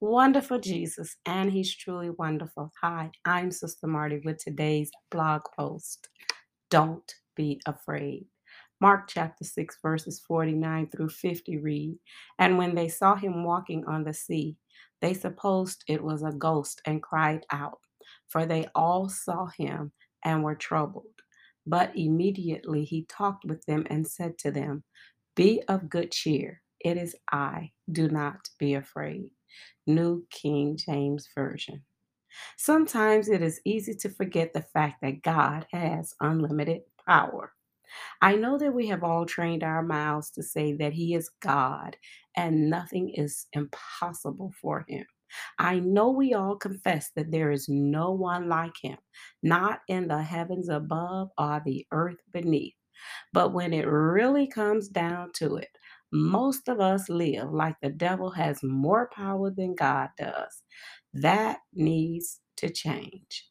Wonderful Jesus, and He's truly wonderful. Hi, I'm Sister Marty with today's blog post. Don't be afraid. Mark chapter 6, verses 49 through 50 read And when they saw him walking on the sea, they supposed it was a ghost and cried out, for they all saw him and were troubled. But immediately he talked with them and said to them, Be of good cheer. It is I. Do not be afraid. New King James Version. Sometimes it is easy to forget the fact that God has unlimited power. I know that we have all trained our mouths to say that He is God and nothing is impossible for Him. I know we all confess that there is no one like Him, not in the heavens above or the earth beneath. But when it really comes down to it, most of us live like the devil has more power than God does. That needs to change.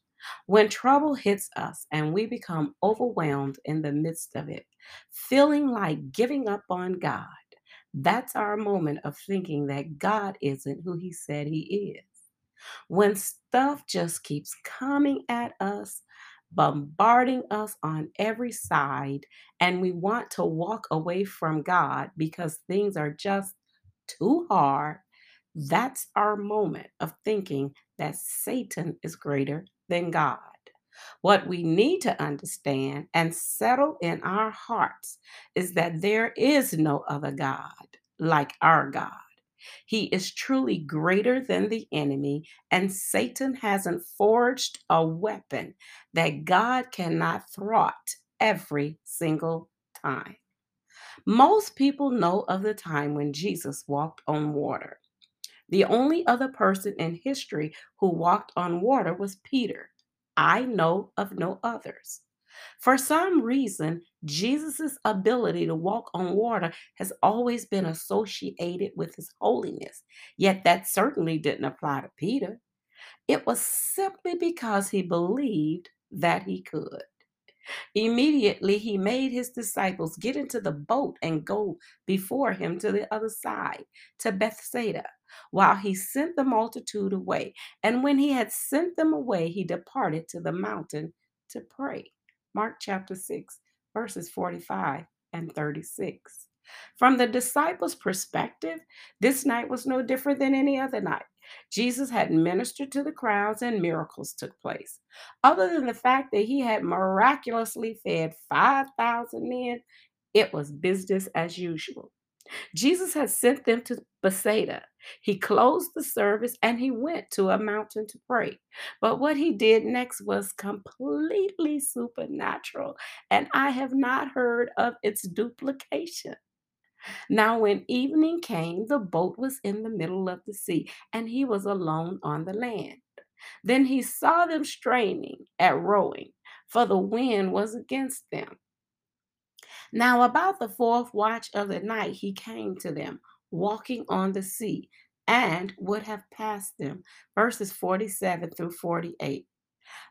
When trouble hits us and we become overwhelmed in the midst of it, feeling like giving up on God, that's our moment of thinking that God isn't who He said He is. When stuff just keeps coming at us, bombarding us on every side, and we want to walk away from God because things are just too hard, that's our moment of thinking that Satan is greater than God. What we need to understand and settle in our hearts is that there is no other God like our God. He is truly greater than the enemy, and Satan hasn't forged a weapon that God cannot thwart every single time. Most people know of the time when Jesus walked on water. The only other person in history who walked on water was Peter. I know of no others. For some reason, Jesus' ability to walk on water has always been associated with his holiness, yet that certainly didn't apply to Peter. It was simply because he believed that he could. Immediately, he made his disciples get into the boat and go before him to the other side, to Bethsaida, while he sent the multitude away. And when he had sent them away, he departed to the mountain to pray. Mark chapter 6, verses 45 and 36. From the disciples' perspective, this night was no different than any other night. Jesus had ministered to the crowds and miracles took place. Other than the fact that he had miraculously fed 5,000 men, it was business as usual. Jesus had sent them to Bethsaida. He closed the service and he went to a mountain to pray. But what he did next was completely supernatural, and I have not heard of its duplication. Now, when evening came, the boat was in the middle of the sea, and he was alone on the land. Then he saw them straining at rowing, for the wind was against them. Now, about the fourth watch of the night, he came to them, walking on the sea, and would have passed them. Verses 47 through 48.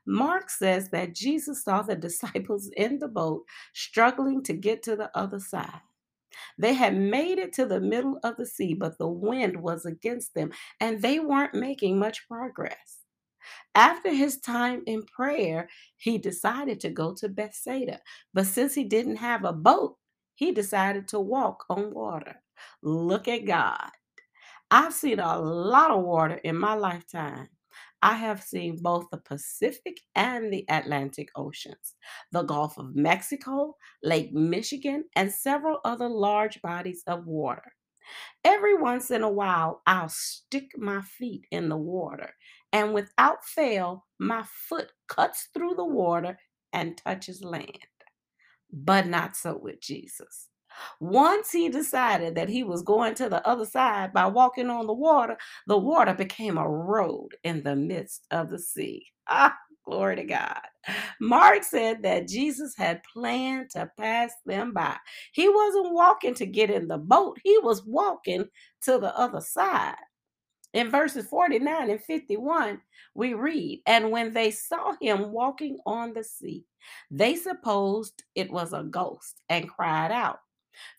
Mark says that Jesus saw the disciples in the boat struggling to get to the other side. They had made it to the middle of the sea, but the wind was against them, and they weren't making much progress. After his time in prayer, he decided to go to Bethsaida. But since he didn't have a boat, he decided to walk on water. Look at God. I've seen a lot of water in my lifetime. I have seen both the Pacific and the Atlantic Oceans, the Gulf of Mexico, Lake Michigan, and several other large bodies of water. Every once in a while, I'll stick my feet in the water, and without fail, my foot cuts through the water and touches land. But not so with Jesus. Once he decided that he was going to the other side by walking on the water, the water became a road in the midst of the sea. Ah, glory to God. Mark said that Jesus had planned to pass them by. He wasn't walking to get in the boat, he was walking to the other side. In verses 49 and 51, we read, And when they saw him walking on the sea, they supposed it was a ghost and cried out.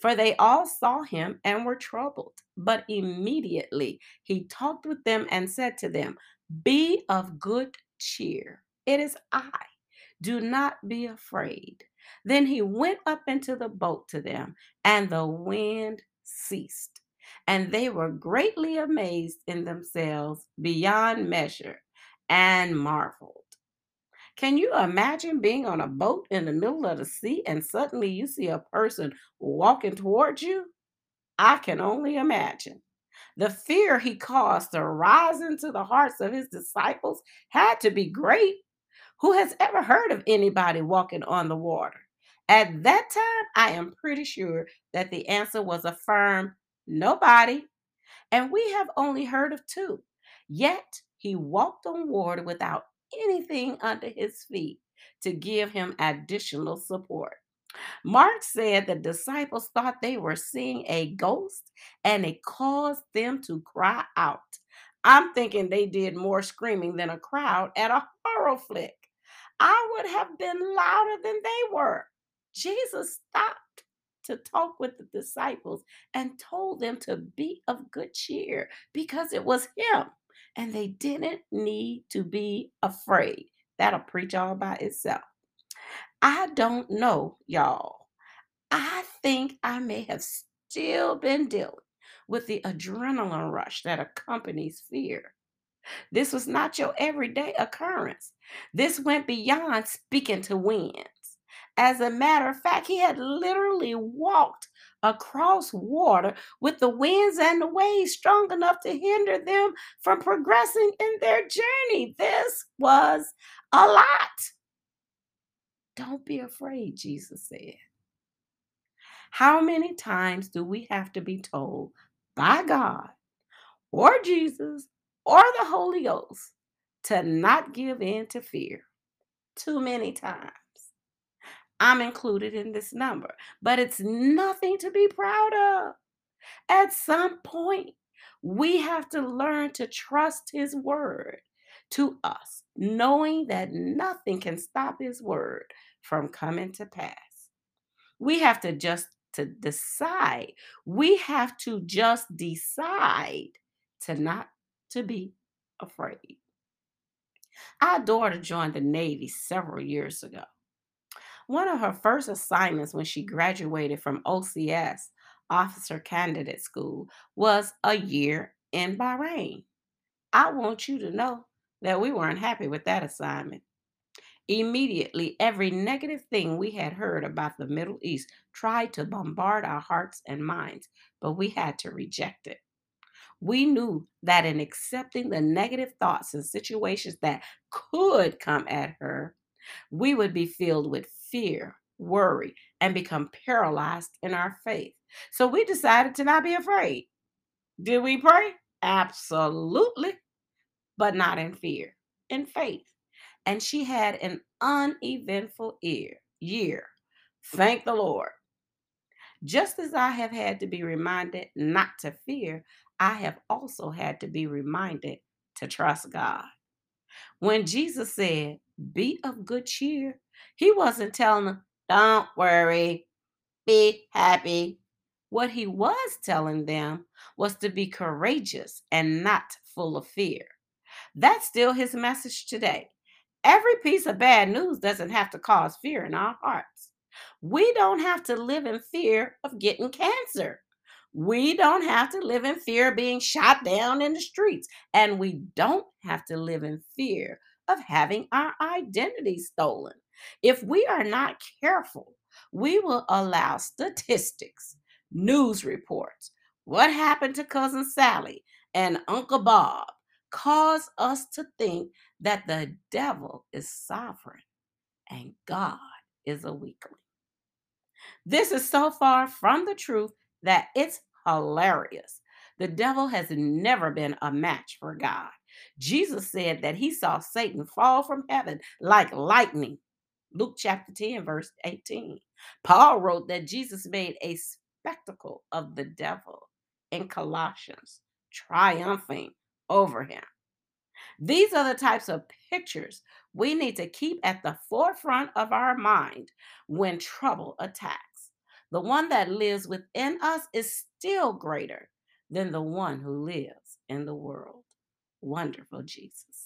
For they all saw him and were troubled. But immediately he talked with them and said to them, Be of good cheer. It is I. Do not be afraid. Then he went up into the boat to them, and the wind ceased. And they were greatly amazed in themselves beyond measure and marveled. Can you imagine being on a boat in the middle of the sea and suddenly you see a person walking towards you? I can only imagine. The fear he caused to rise into the hearts of his disciples had to be great. Who has ever heard of anybody walking on the water? At that time, I am pretty sure that the answer was a firm nobody. And we have only heard of two. Yet he walked on water without anything under his feet to give him additional support. Mark said the disciples thought they were seeing a ghost and it caused them to cry out. I'm thinking they did more screaming than a crowd at a horror flick. I would have been louder than they were. Jesus stopped to talk with the disciples and told them to be of good cheer because it was him and they didn't need to be afraid. That'll preach all by itself. I don't know, y'all. I think I may have still been dealing with the adrenaline rush that accompanies fear. This was not your everyday occurrence. This went beyond speaking to winds. As a matter of fact, he had literally walked across water with the winds and the waves strong enough to hinder them from progressing in their journey. This was a lot. Don't be afraid, Jesus said. How many times do we have to be told by God or Jesus or the Holy Ghost to not give in to fear? Too many times. I'm included in this number, but it's nothing to be proud of. At some point, we have to learn to trust His word to us, knowing that nothing can stop His word from coming to pass. We have to just to decide. We have to just decide to not to be afraid. Our daughter joined the Navy several years ago. One of her first assignments when she graduated from OCS, Officer Candidate School, was a year in Bahrain. I want you to know that we weren't happy with that assignment. Immediately, every negative thing we had heard about the Middle East tried to bombard our hearts and minds, but we had to reject it. We knew that in accepting the negative thoughts and situations that could come at her, we would be filled with fear, worry, and become paralyzed in our faith. So we decided to not be afraid. Did we pray? Absolutely, but not in fear, in faith. And she had an uneventful year. year. Thank the Lord. Just as I have had to be reminded not to fear, I have also had to be reminded to trust God. When Jesus said, Be of good cheer, he wasn't telling them, Don't worry, be happy. What he was telling them was to be courageous and not full of fear. That's still his message today. Every piece of bad news doesn't have to cause fear in our hearts. We don't have to live in fear of getting cancer. We don't have to live in fear of being shot down in the streets. And we don't have to live in fear of having our identity stolen. If we are not careful, we will allow statistics, news reports, what happened to Cousin Sally and Uncle Bob cause us to think that the devil is sovereign and God is a weakling. This is so far from the truth that it's hilarious. The devil has never been a match for God. Jesus said that he saw Satan fall from heaven like lightning. Luke chapter 10, verse 18. Paul wrote that Jesus made a spectacle of the devil in Colossians, triumphing over him. These are the types of pictures we need to keep at the forefront of our mind when trouble attacks. The one that lives within us is still greater than the one who lives in the world. Wonderful Jesus.